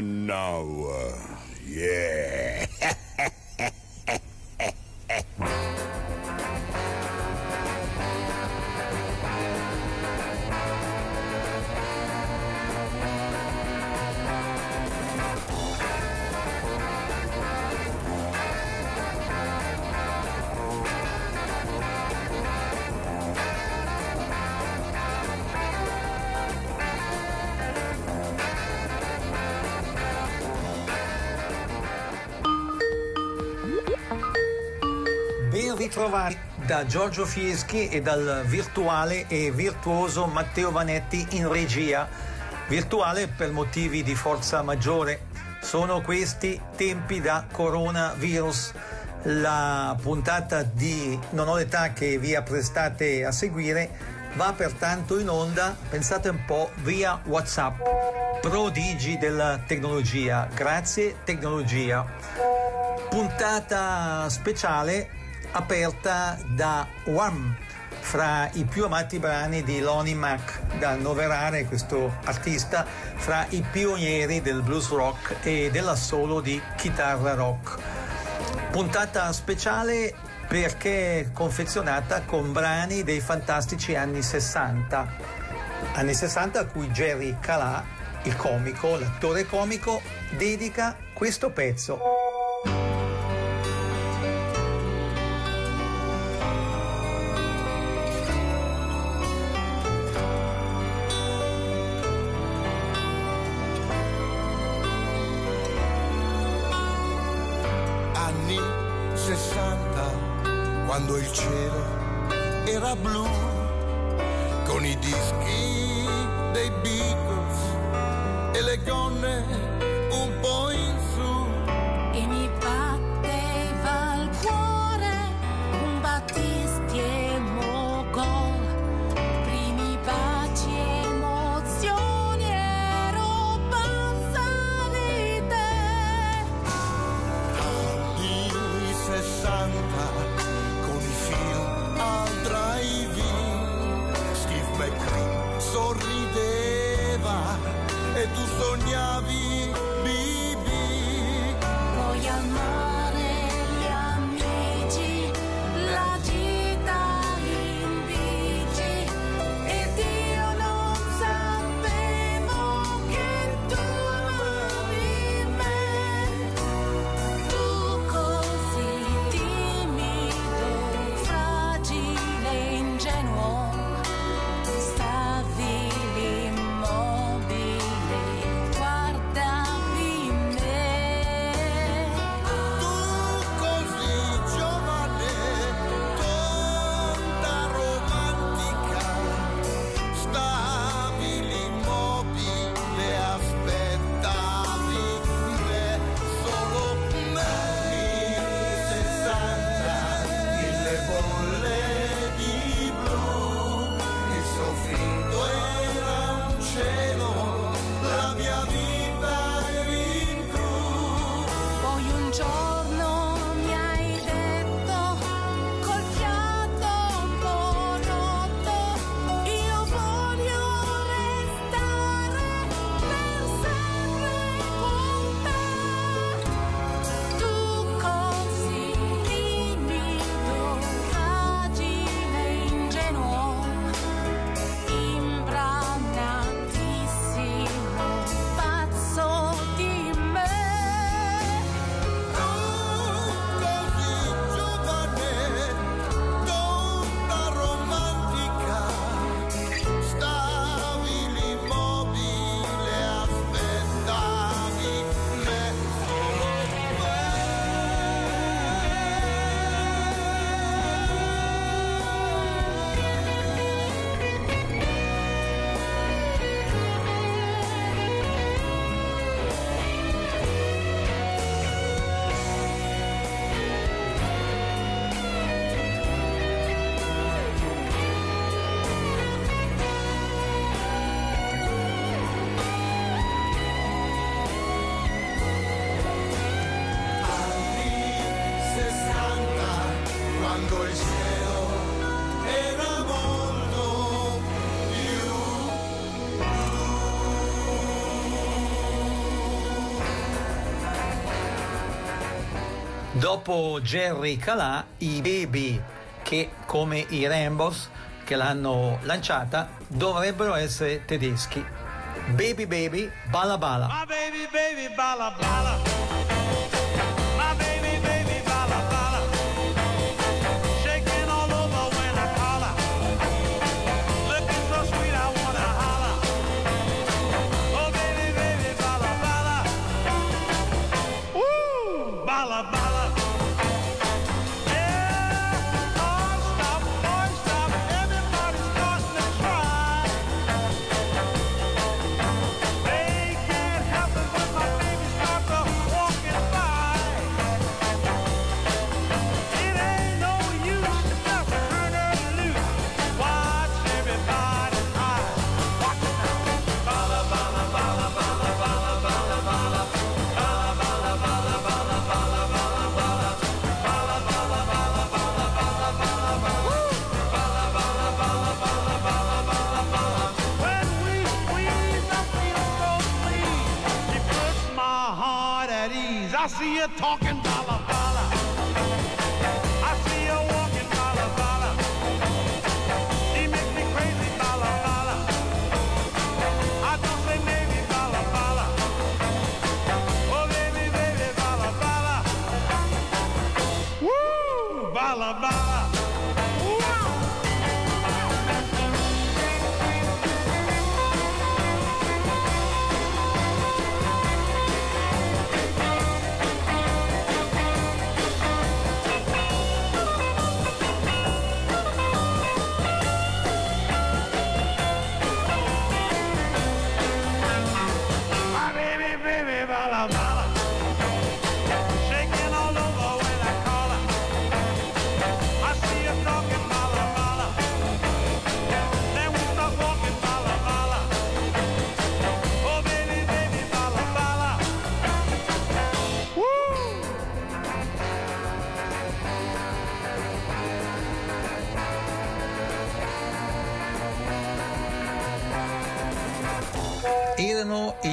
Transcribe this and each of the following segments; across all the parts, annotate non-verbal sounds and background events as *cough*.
now. Yeah. Giorgio Fieschi e dal virtuale e virtuoso Matteo Vanetti in regia. Virtuale per motivi di forza maggiore. Sono questi tempi da coronavirus. La puntata di Non ho l'età che vi apprestate a seguire va pertanto in onda, pensate un po', via WhatsApp. Prodigi della tecnologia. Grazie tecnologia. Puntata speciale aperta da One, fra i più amati brani di Lonnie Mac, da annoverare questo artista fra i pionieri del blues rock e dell'assolo di chitarra rock. Puntata speciale perché confezionata con brani dei fantastici anni 60. Anni 60 a cui Jerry Calà, il comico, l'attore comico, dedica questo pezzo. Quando il cielo era blu, con i dischi dei Beatles dopo Jerry Calà, i Baby, che come i Rambos che l'hanno lanciata, dovrebbero essere tedeschi. Baby Baby, bala bala. My baby baby, bala bala. Yassir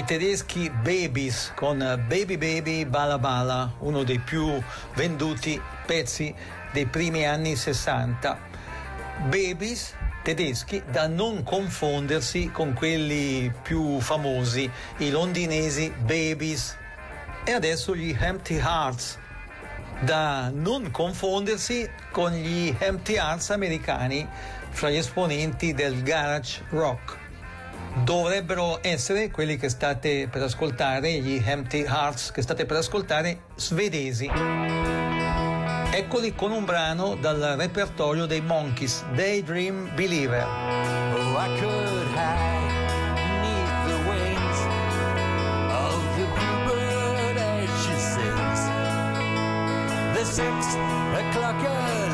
tedeschi Babies con Baby Baby Bala Bala, uno dei più venduti pezzi dei primi anni 60. Babies tedeschi da non confondersi con quelli più famosi, i londinesi Babies e adesso gli Empty Hearts, da non confondersi con gli Empty Hearts americani fra gli esponenti del garage rock dovrebbero essere quelli che state per ascoltare, gli Empty Hearts che state per ascoltare, svedesi. Eccoli con un brano dal repertorio dei Monkeys, Daydream Believer. Oh, I could hide. Six o'clock.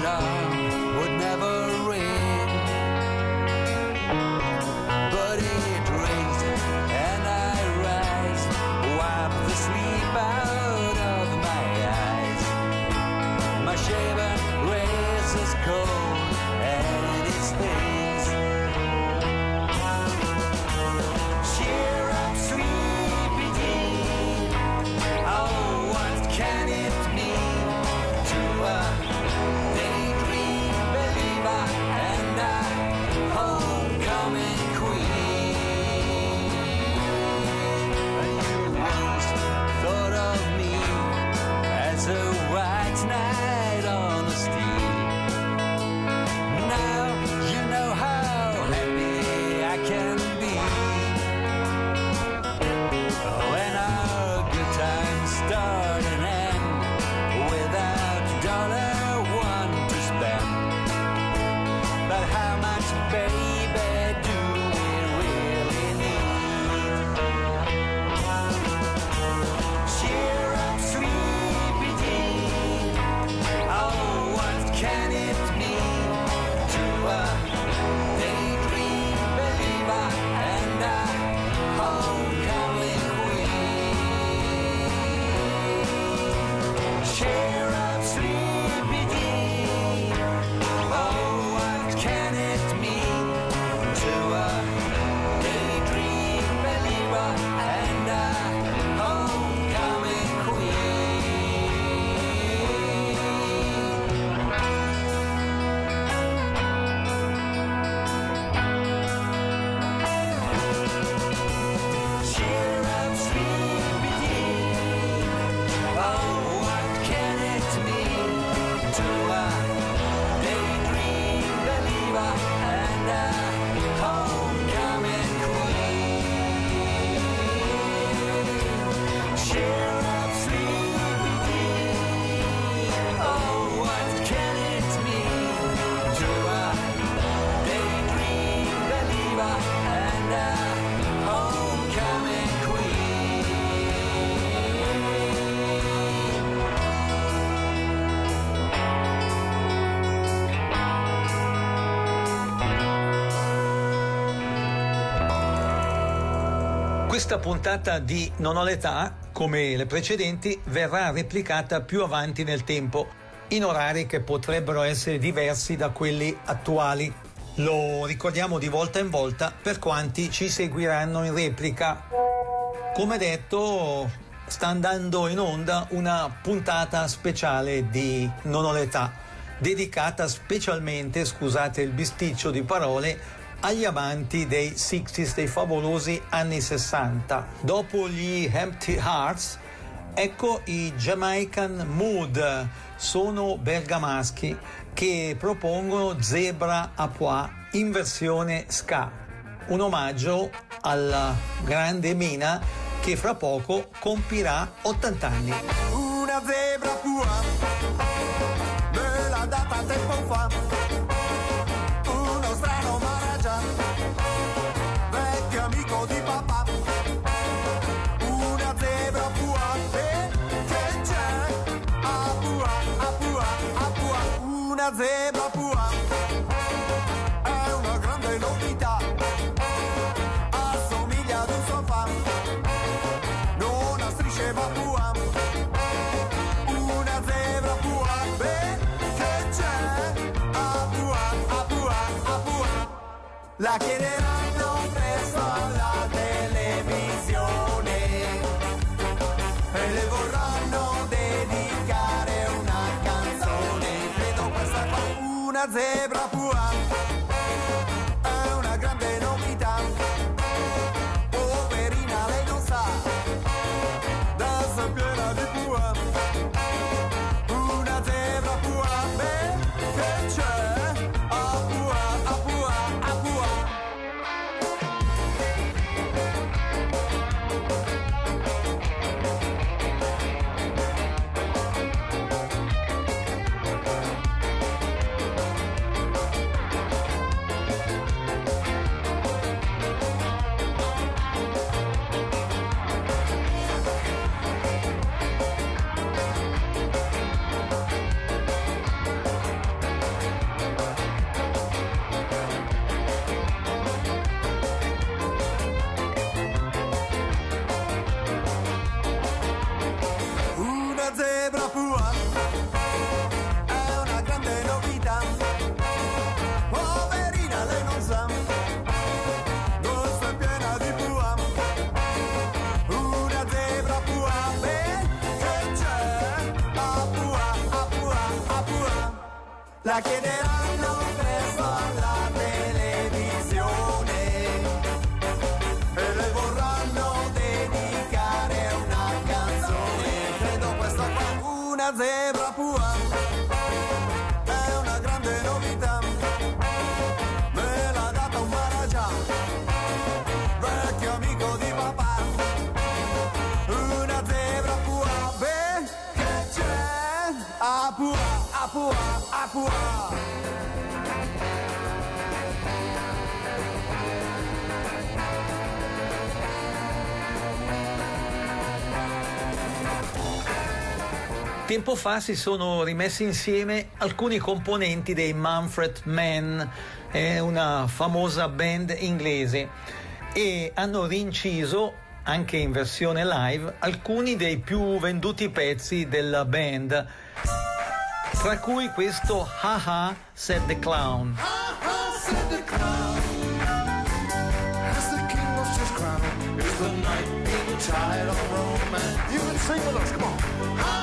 Questa puntata di Non ho l'età, come le precedenti, verrà replicata più avanti nel tempo, in orari che potrebbero essere diversi da quelli attuali. Lo ricordiamo di volta in volta per quanti ci seguiranno in replica. Come detto, sta andando in onda una puntata speciale di Non ho l'età, dedicata specialmente, scusate il bisticcio di parole, agli amanti dei 60s, dei favolosi anni 60. Dopo gli Empty Hearts, ecco i Jamaican Mood, sono bergamaschi che propongono Zebra a Pois in versione ska, un omaggio alla grande Mina che fra poco compirà 80 anni. Una zebra pua me l'ha data tempo fa. Zebra pua è una grande novità. Assomiglia ad un sofà, non ha strisce ma pua. Una zebra pua, beh, che c'è? A pua, a pua, a pua. La chiederanno zebra pro ar. Tempo fa si sono rimessi insieme alcuni componenti dei Manfred Mann, è una famosa band inglese, e hanno rinciso anche in versione live alcuni dei più venduti pezzi della band, tra cui questo Haha Said the Clown. sing with us, come on.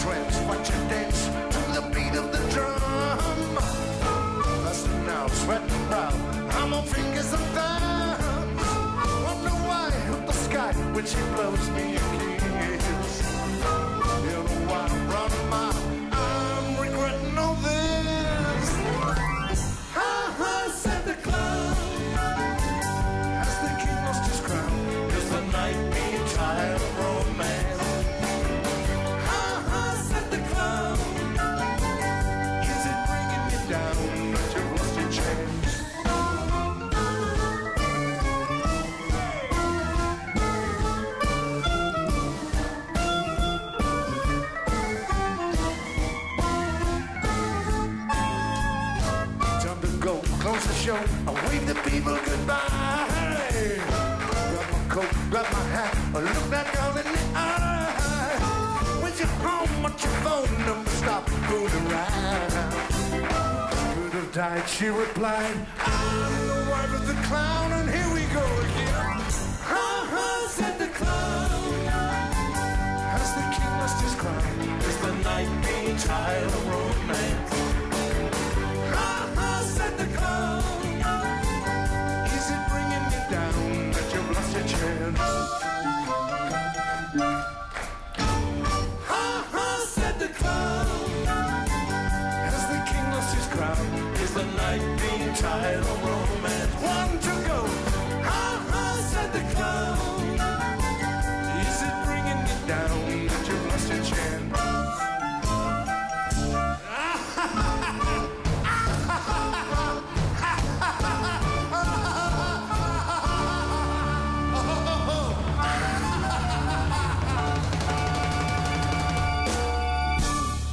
Trance, watch her dance to the beat of the drum. Faster now, sweating brow. I'm on fingers and thumbs. Wonder why up the sky when she blows me a kiss. You know I'm running my show. I wave the people goodbye. Grab my coat, grab my hat, I look that girl in the eye. When you home, what's your phone number? Stop fooling around. Could have died, she replied. I'm the wife of the clown, and here we go again. Ha ha, said the clown. Has the king lost his crown? Is the night being tired of romance?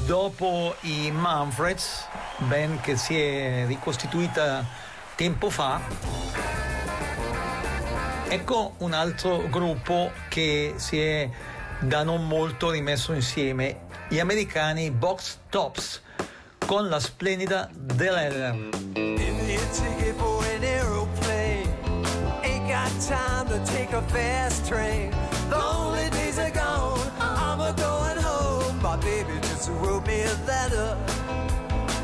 Dopo i Manfreds, band che si è ricostituita tempo fa, ecco un altro gruppo che si è da non molto rimesso insieme, gli americani Box Tops, con la splendida got time to take a fast train. Only days are gone. I'm a going home. My baby just wrote me a letter.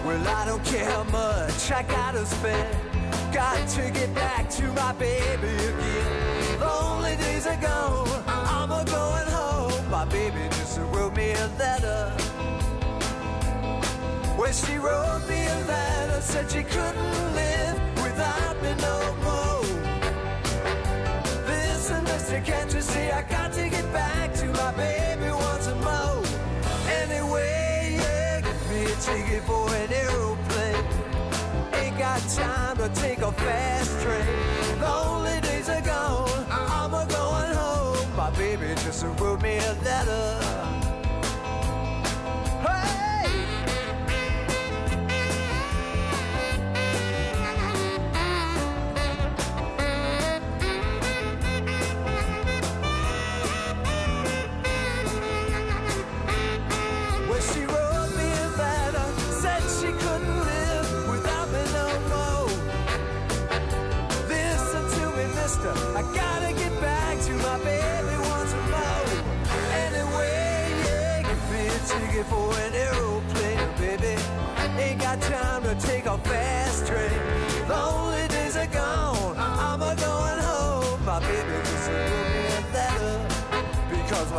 Well, I don't care much. I gotta spend. Got to get back to my baby again. Only days gone. I'm a going home. My baby just wrote me a letter. Well, she wrote me a letter, said she couldn't live without me no more. Listen, mister, can't you see I got to get back to my baby once more? Anyway, yeah, give me a ticket for an aeroplane. Time to take a fast train. Only days are gone, I'm a going home. My baby just wrote me a letter.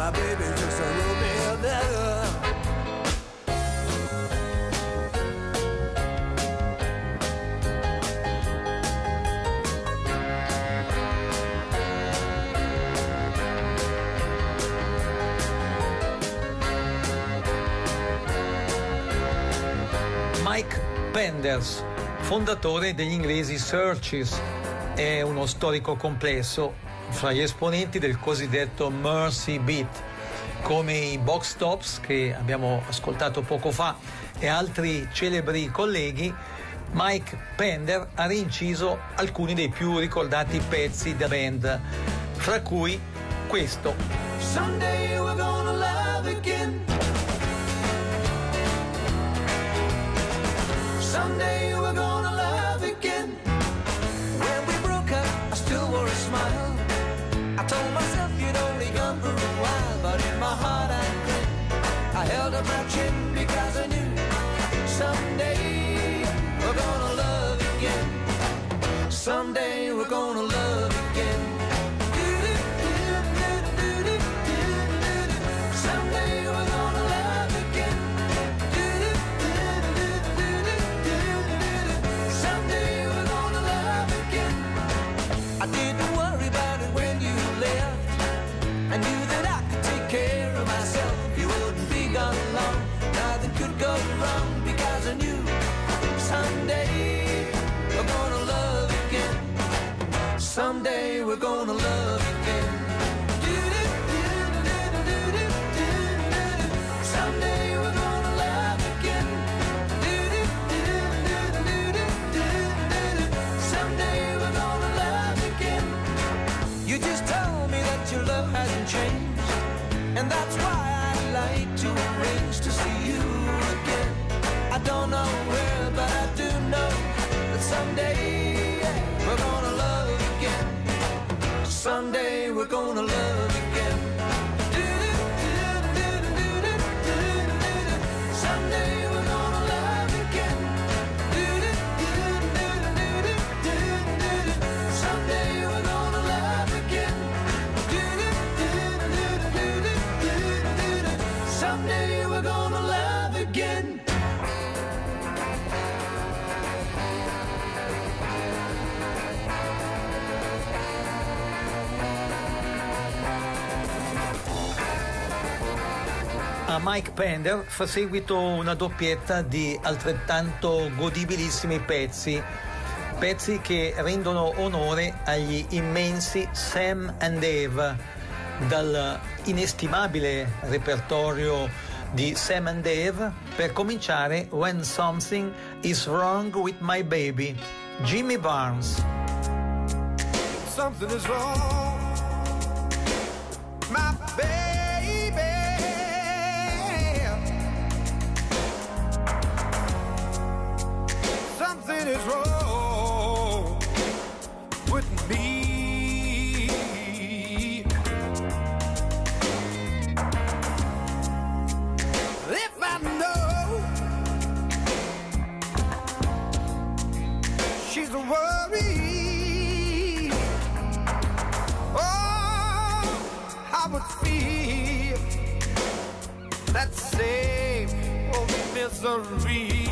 My baby just wrote me a letter. Mike Penders, fondatore degli inglesi Searches, è uno storico complesso fra gli esponenti del cosiddetto Mercy Beat, come i Box Tops che abbiamo ascoltato poco fa e altri celebri colleghi. Mike Pender ha rinciso alcuni dei più ricordati pezzi della band, fra cui questo Someday we're gonna love again. Someday we're gonna told myself you'd only come for a while, but in my heart I knew. I held up my chin because I knew someday we're gonna love again. Someday we're gonna strange to see you again. I don't know where, but I do know that someday. Mike Pender fa seguito una doppietta di altrettanto godibilissimi pezzi, pezzi che rendono onore agli immensi Sam and Dave, dal inestimabile repertorio di Sam and Dave, per cominciare When Something is Wrong with My Baby, Jimmy Barnes. Something is wrong, my baby. Something is wrong with me. If I know she's worry. Oh, I would feel that same misery.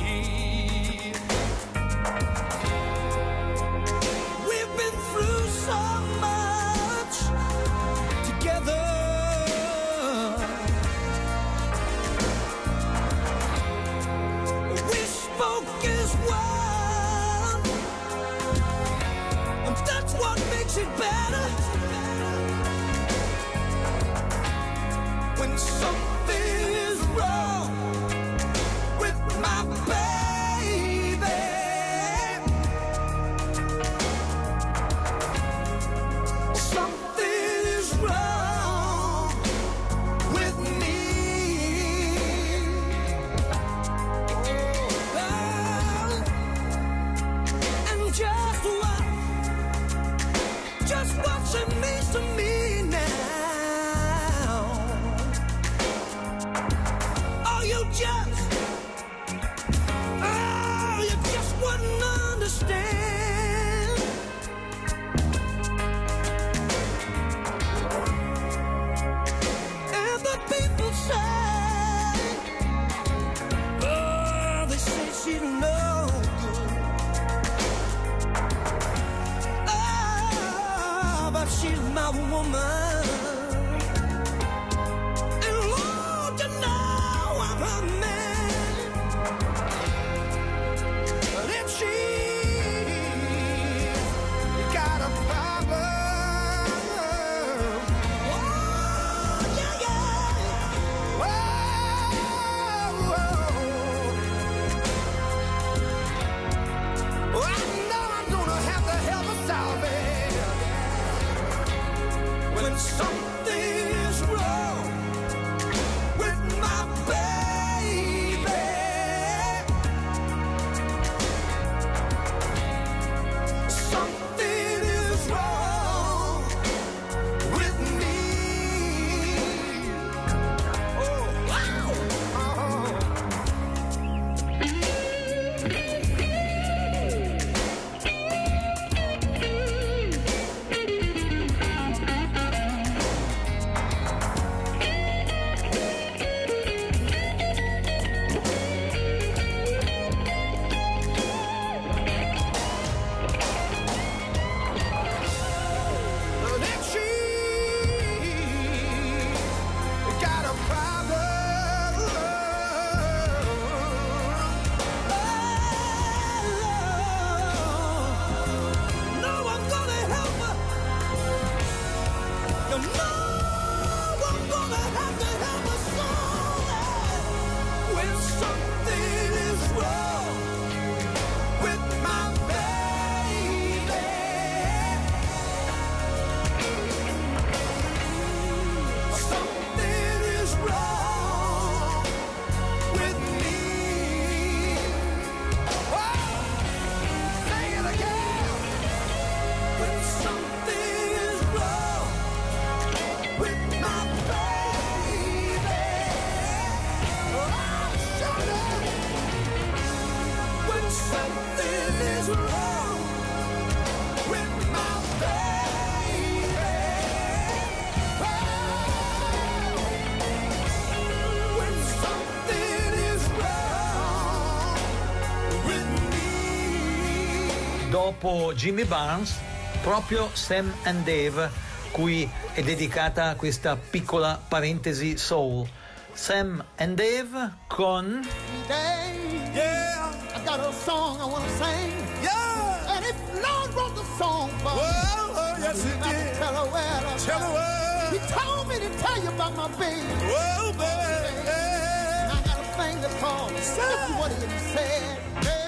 Dopo Jimmy Barnes, proprio Sam and Dave, cui è dedicata questa piccola parentesi soul. Sam and Dave con Day, Yeah, I got a song I wanna sing. yeah. And if Lord wrote the song for me, Well, oh, yes, can did. tell her where to Tell her He where. told me to tell you about my baby. Well, baby. And I got a thing that's called Listen what he said. Baby,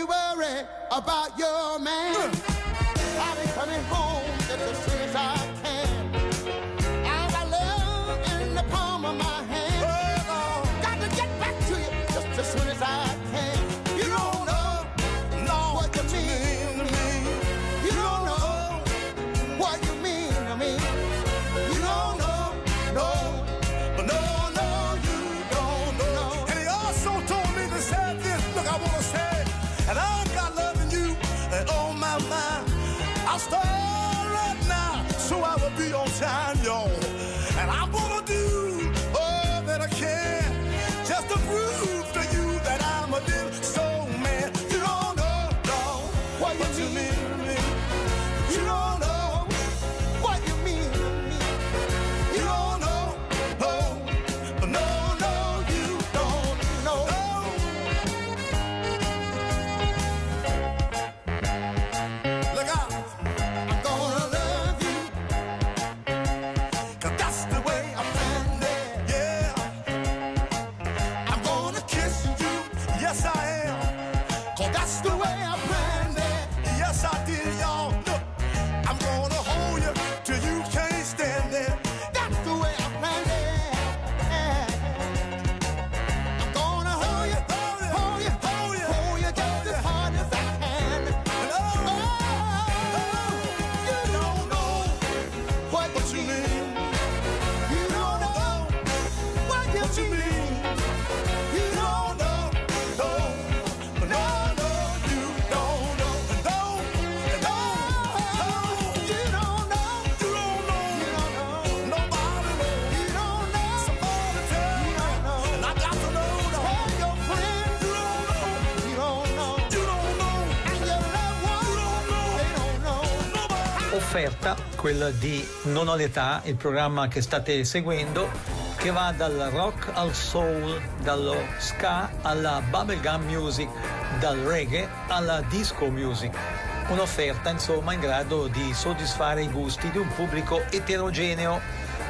you worry about your man. I'll be coming home quella di Non ho l'età, il programma che state seguendo, che va dal rock al soul, dallo ska alla bubblegum music, dal reggae alla disco music. Un'offerta insomma in grado di soddisfare i gusti di un pubblico eterogeneo,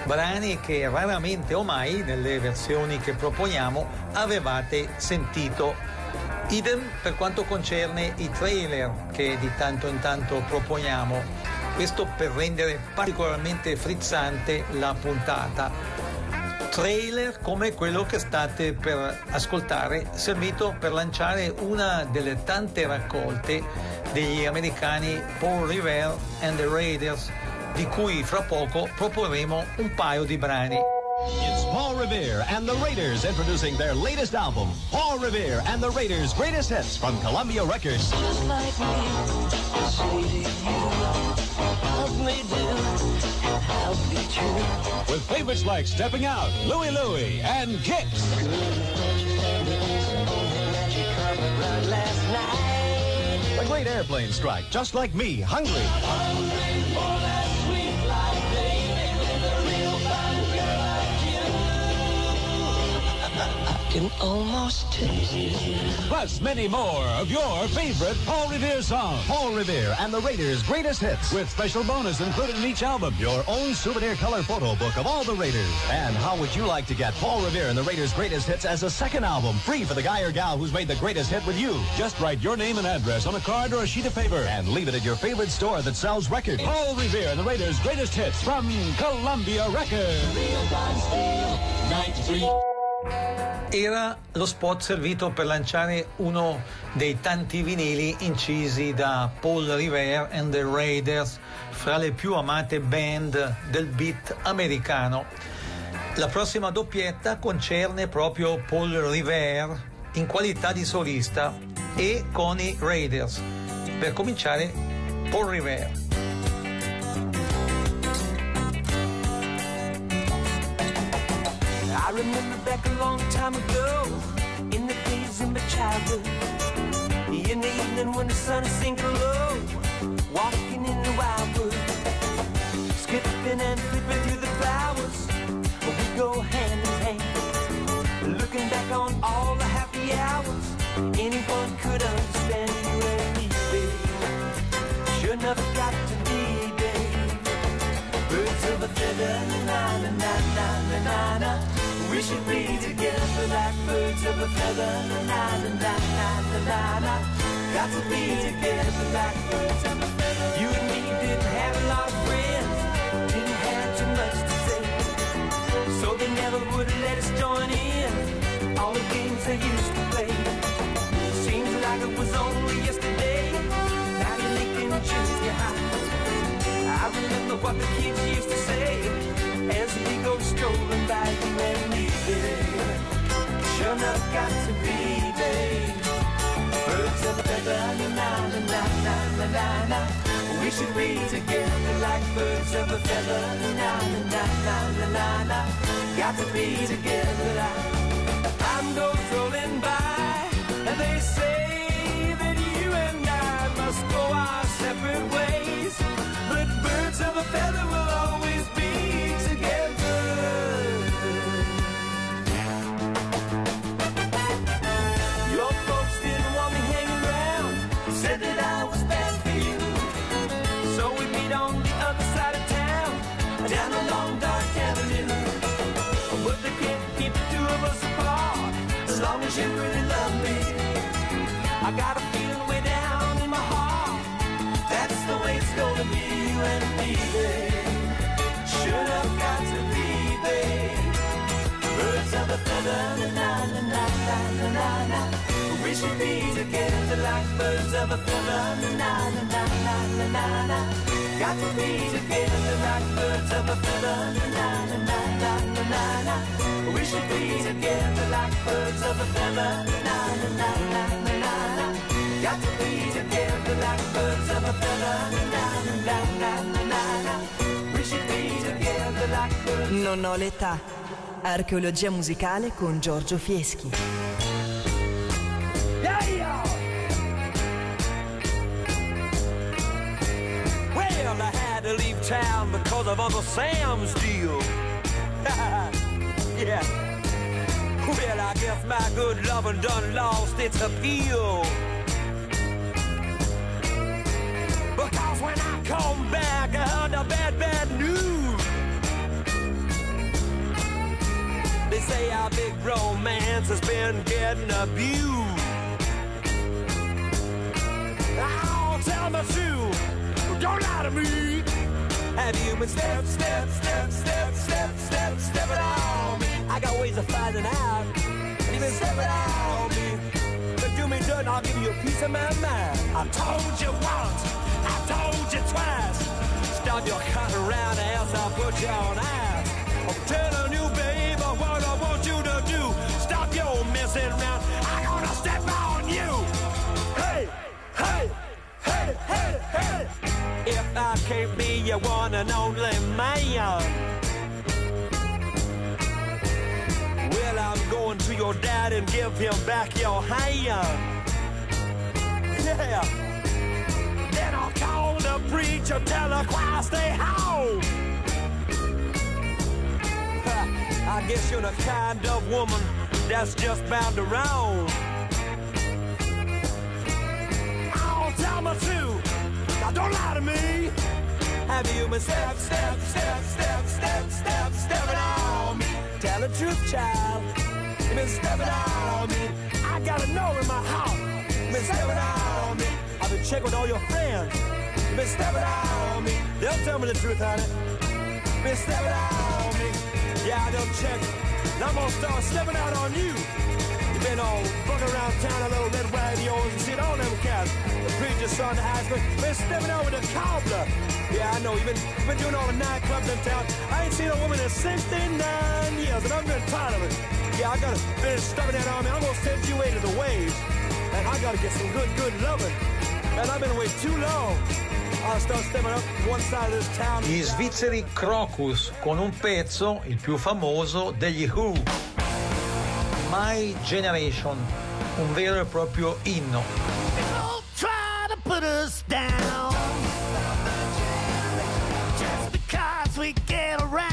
brani che raramente o mai nelle versioni che proponiamo avevate sentito. Idem per quanto concerne i trailer che di tanto in tanto proponiamo, questo per rendere particolarmente frizzante la puntata. Trailer come quello che state per ascoltare, servito per lanciare una delle tante raccolte degli americani Paul Revere and the Raiders, di cui fra poco proporremo un paio di brani. It's Paul Revere and the Raiders introducing their latest album, Paul Revere and the Raiders' Greatest Hits from Columbia Records. Me. Say to you, love me do, and I'll be true. With favorites like Stepping Out, Louie Louie, and Kicks. Magic carpet last night. The Great Airplane Strike, Just Like Me, Hungry. Can almost taste it. Plus many more of your favorite Paul Revere songs. Paul Revere and the Raiders' Greatest Hits. With special bonus included in each album. Your own souvenir color photo book of all the Raiders. And how would you like to get Paul Revere and the Raiders' Greatest Hits as a second album? Free for the guy or gal who's made the greatest hit with you. Just write your name and address on a card or a sheet of paper. And leave it at your favorite store that sells records. Paul Revere and the Raiders' Greatest Hits from Columbia Records. Real fine steel, 93. Era lo spot servito per lanciare uno dei tanti vinili incisi da Paul Revere and the Raiders, fra le più amate band del beat americano. La prossima doppietta concerne proprio Paul Revere in qualità di solista e con i Raiders. Per cominciare, Paul Revere. I remember back a long time ago, in the days of my childhood, in the evening when the sun is sinking low, walking in the wildwood, skipping and flipping through the flowers, we go hand in hand, looking back on all the happy hours anyone could understand you and me, babe. Sure never got to be, babe. Birds of a feather, na na na na na na. We should be together like birds of a feather, na na na na na na. Got to be together like birds of a feather. You and me didn't have a lot of friends, didn't have too much to say, so they never would have let us join in all the games they used to play. Seems like it was only yesterday. Now you're Lincoln Junior High. I remember what the kids used to say as we go strolling by you and me, babe. Sure enough, got to be, babe. Birds of a feather, na na na na na na na. We should be together like birds of a feather, na na na na na na na. Got to be together like time goes rolling by, and they say that you and I must go our separate ways. But birds of a feather will a feather, na na na na na na na. We should be together like birds of a feather, na na na na na na na. Got to be together like birds of a feather, na na na na na na na. We should be together like birds of a feather, na na na na na na na. Got to be together like birds of a feather, na na na na na na. Non ho l'età Archeologia musicale con Giorgio Fieschi. Well, I had to leave town because of Uncle Sam's deal. *laughs* yeah. Well, I guess my good lovin' done lost its appeal. Because when I come back, say our big romance has been getting abused. Oh, tell the truth. Don't lie to me. Have you been step, step, step, step, step, step, stepping on me? I got ways of finding out. You been stepping on me. But do me dirt, I'll give you a piece of my mind. I told you once, I told you twice. Stop your cutting around, else I'll put you on ice. I'm telling you, babe, messing around. I'm gonna step on you. Hey, hey, hey, hey, hey. If I can't be your one and only man. Well, I'm going to your dad and give him back your hand. Yeah. Then I'll call the preacher, tell the choir stay home. I guess you're the kind of woman that's just bound to roam. Oh, tell me too. Now don't lie to me. Have you been step, step, step, step, step, step, stepping on me? Tell the truth, child. You been stepping on me. I gotta know in my heart. You been stepping on me. I've been checking with all your friends. You been stepping on me. They'll tell me the truth, honey. Been stepping on me. Yeah, done checked. And I'm gonna start stepping out on you. You've been all fucking around town, a little red yours and shit, all them cats. The preacher's son, the school, been stepping out with a cobbler. Yeah, I know, you've been, you've been doing all the nightclubs in town. I ain't seen a woman in 69 years, and I've been tired of it. Yeah, I gotta finish stuffing that on me. I'm gonna send you away to the waves. and I gotta get some good, good loving. And I've been away too long. I'll start stepping up Gli svizzeri Crocus con un pezzo, il più famoso, degli Who. My Generation, un vero e proprio inno. We get around.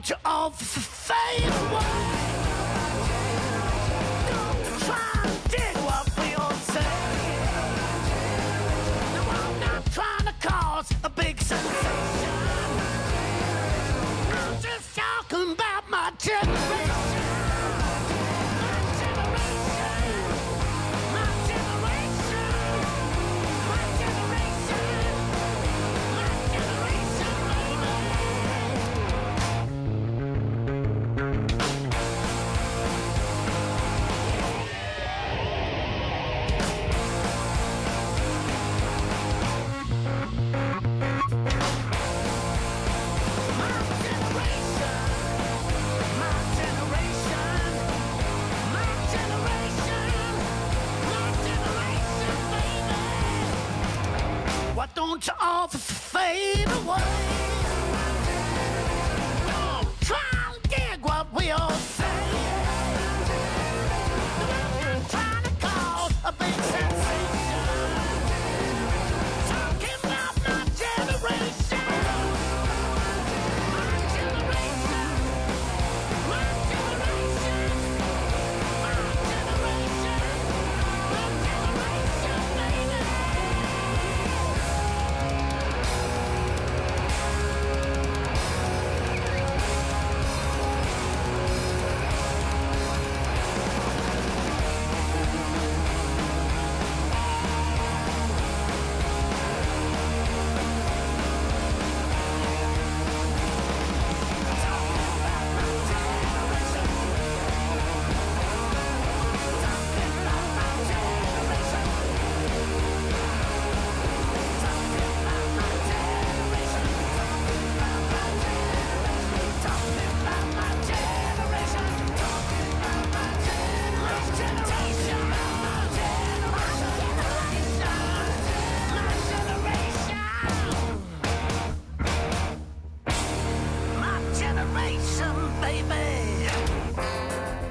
Baby. Why don't all f- fade away? Don't try and dig what we all say. I'm not trying to cause a big sensation.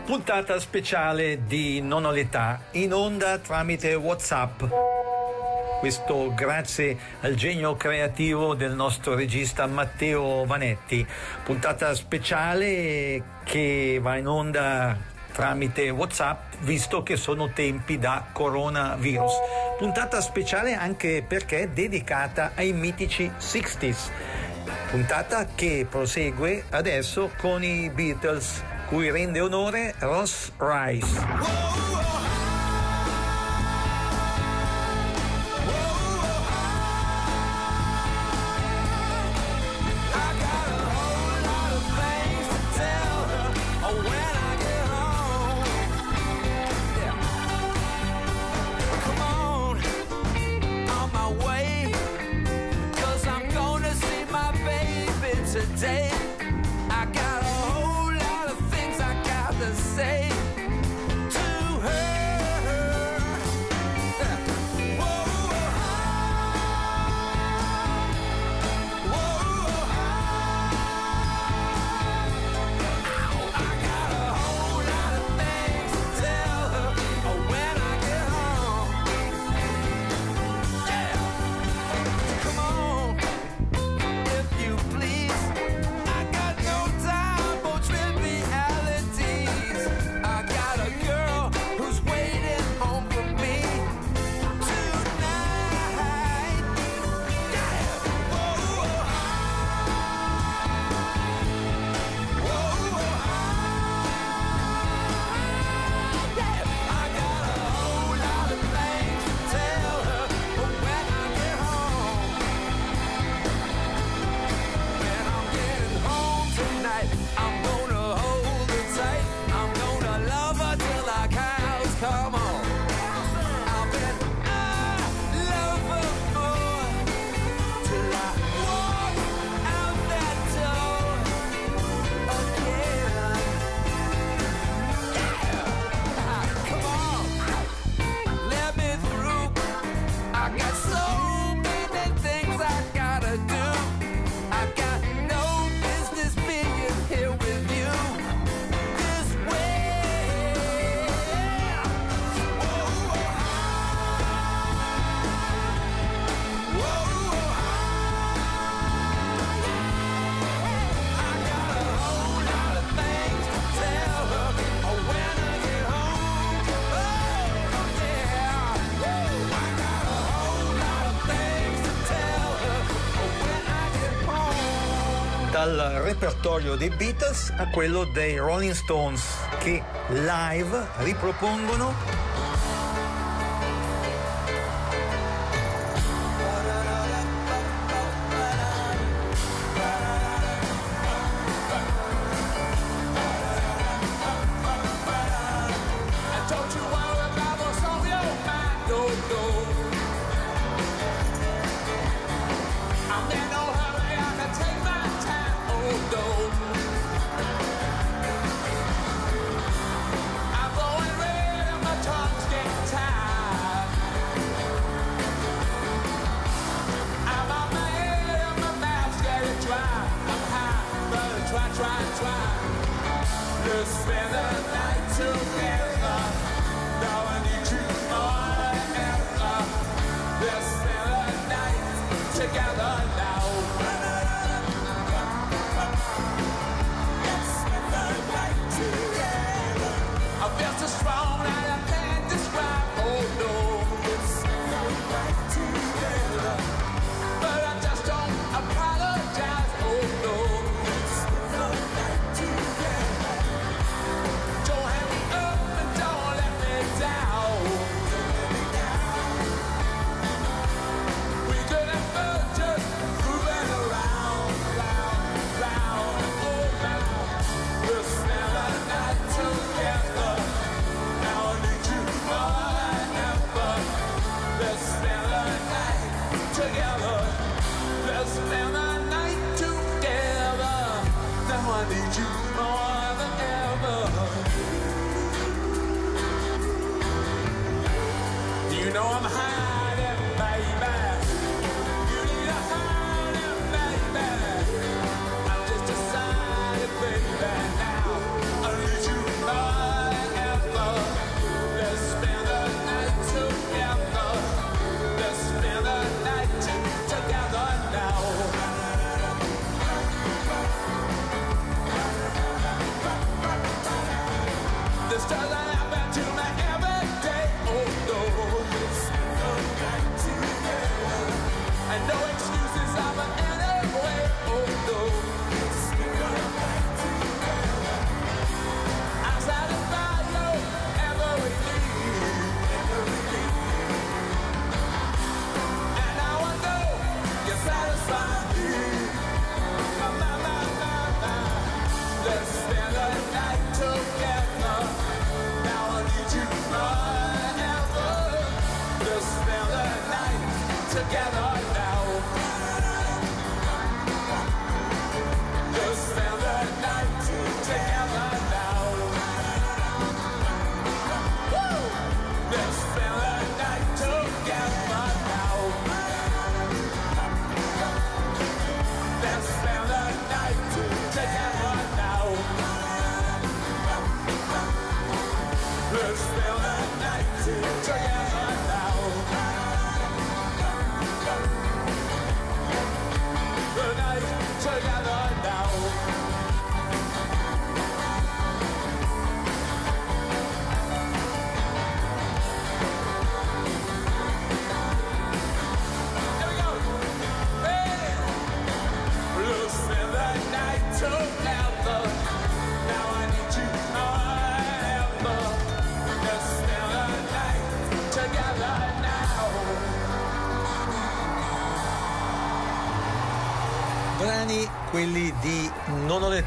Puntata speciale di Non ho l'età, in onda tramite WhatsApp. Questo grazie al genio creativo del nostro regista Matteo Vanetti. Puntata speciale che va in onda tramite WhatsApp visto che sono tempi da coronavirus. Puntata speciale anche perché è dedicata ai mitici 60s. Puntata che prosegue adesso con i Beatles, cui rende onore Ross Rice. repertorio dei Beatles a quello dei Rolling Stones che live ripropongono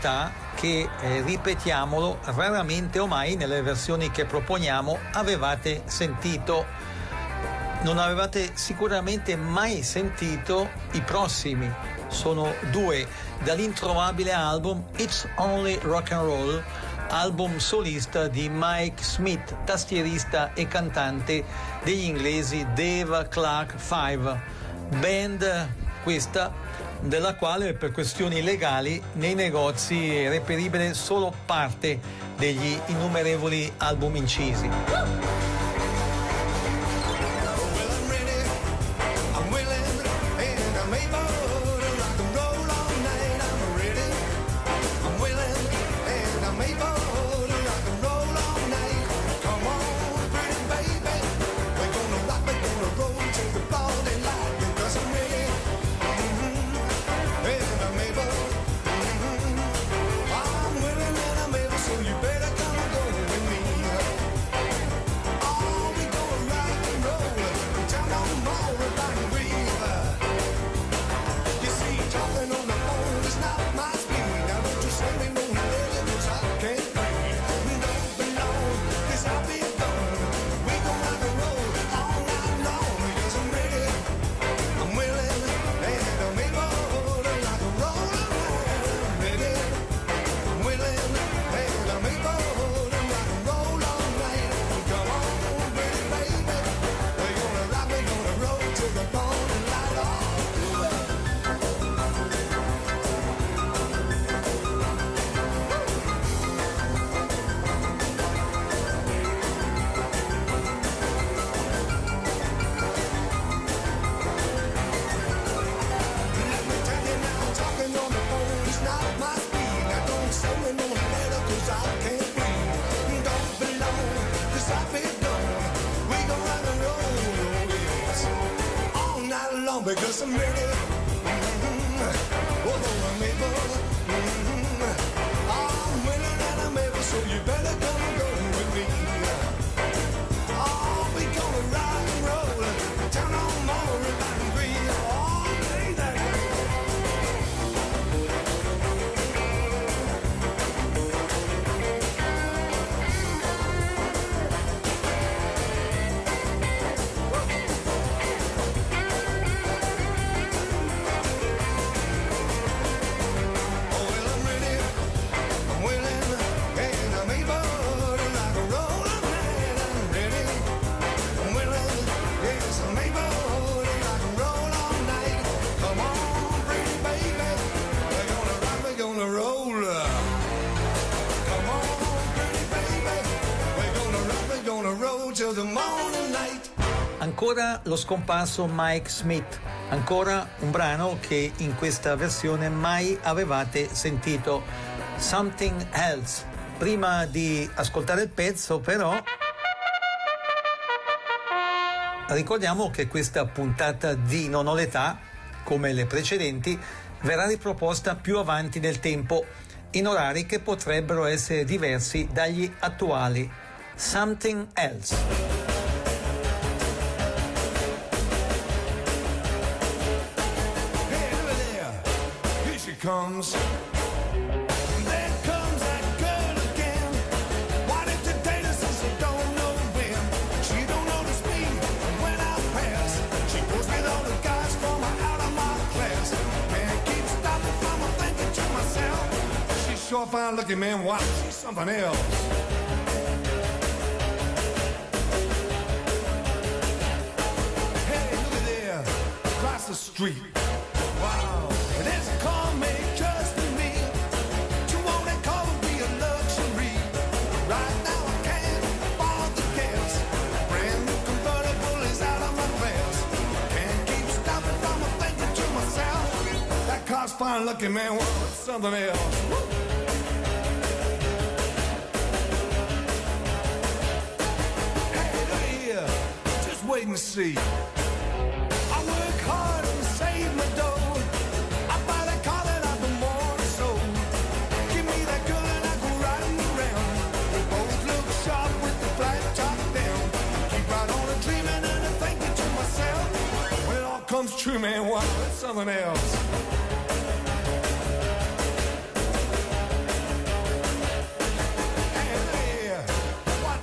novità che, eh, ripetiamolo, raramente o mai nelle versioni che proponiamo avevate sentito. Non avevate sicuramente mai sentito i prossimi. Sono due dall'introvabile album It's Only Rock and Roll, album solista di Mike Smith, tastierista e cantante degli inglesi Dave Clark 5. Band questa della quale per questioni legali nei negozi è reperibile solo parte degli innumerevoli album incisi. Because I'm ready. Ancora lo scomparso Mike Smith, ancora un brano che in questa versione mai avevate sentito. Something Else. Prima di ascoltare il pezzo però ricordiamo che questa puntata di Non ho l'età, come le precedenti, verrà riproposta più avanti nel tempo, in orari che potrebbero essere diversi dagli attuali. Something Else. She's sure fine looking, man. Wow, she's something else. Hey, look at there, across the street. Fine looking, man. Wow, something else. Hey, here, just wait and see. I work hard and save my dough. I buy the collar on the morning, so give me that car that I've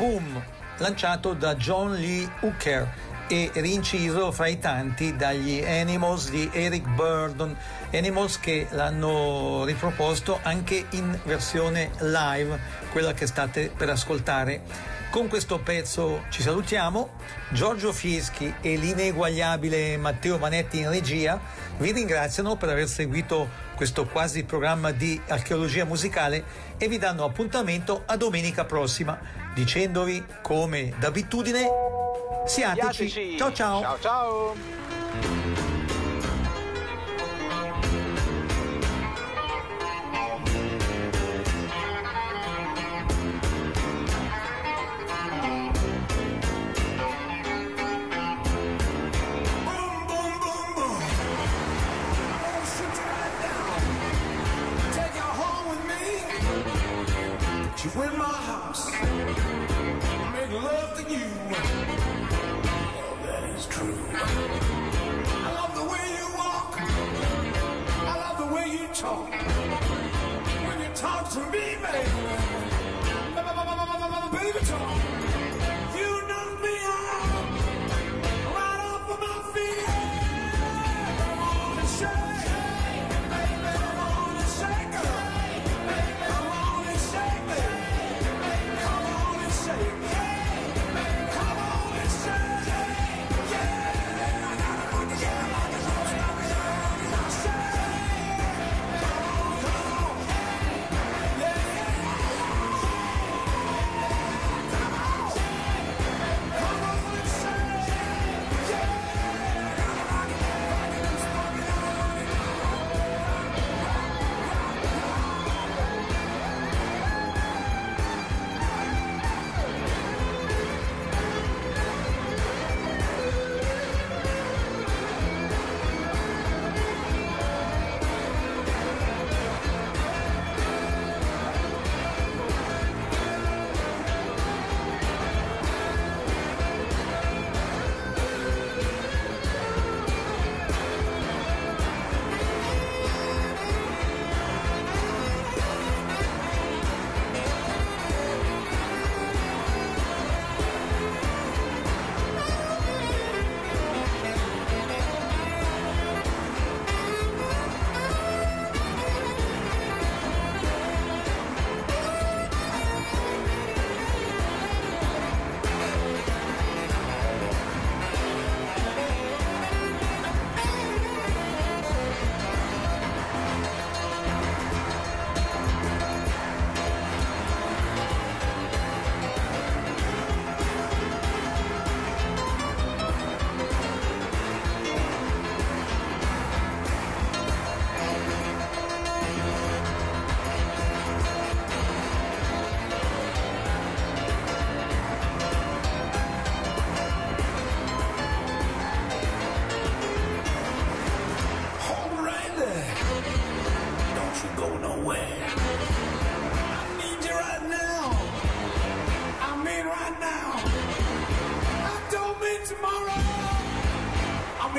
Boom lanciato da John Lee Hooker e rinciso fra i tanti dagli Animals di Eric Burdon, Animals che l'hanno riproposto anche in versione live, quella che state per ascoltare. Con questo pezzo ci salutiamo, Giorgio Fieschi e l'ineguagliabile Matteo Manetti in regia vi ringraziano per aver seguito questo quasi programma di archeologia musicale e vi danno appuntamento a domenica prossima dicendovi come d'abitudine siateci. Siateci. Ciao ciao. Ciao ciao. When you talk to me, baby, baby talk.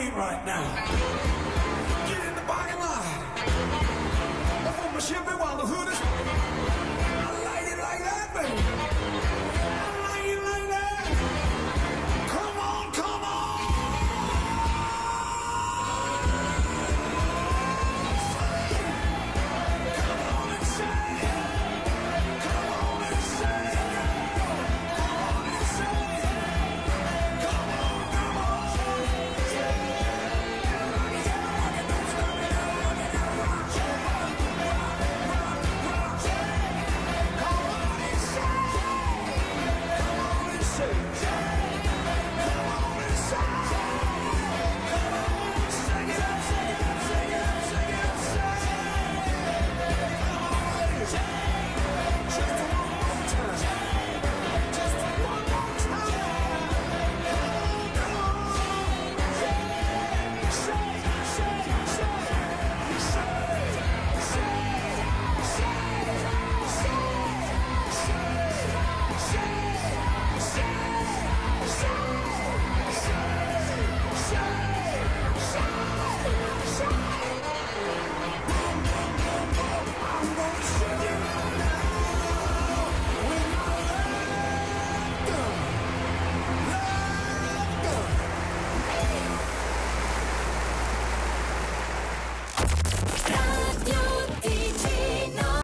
me right now. Get in the parking lot. I'm on my Chevy while the hood is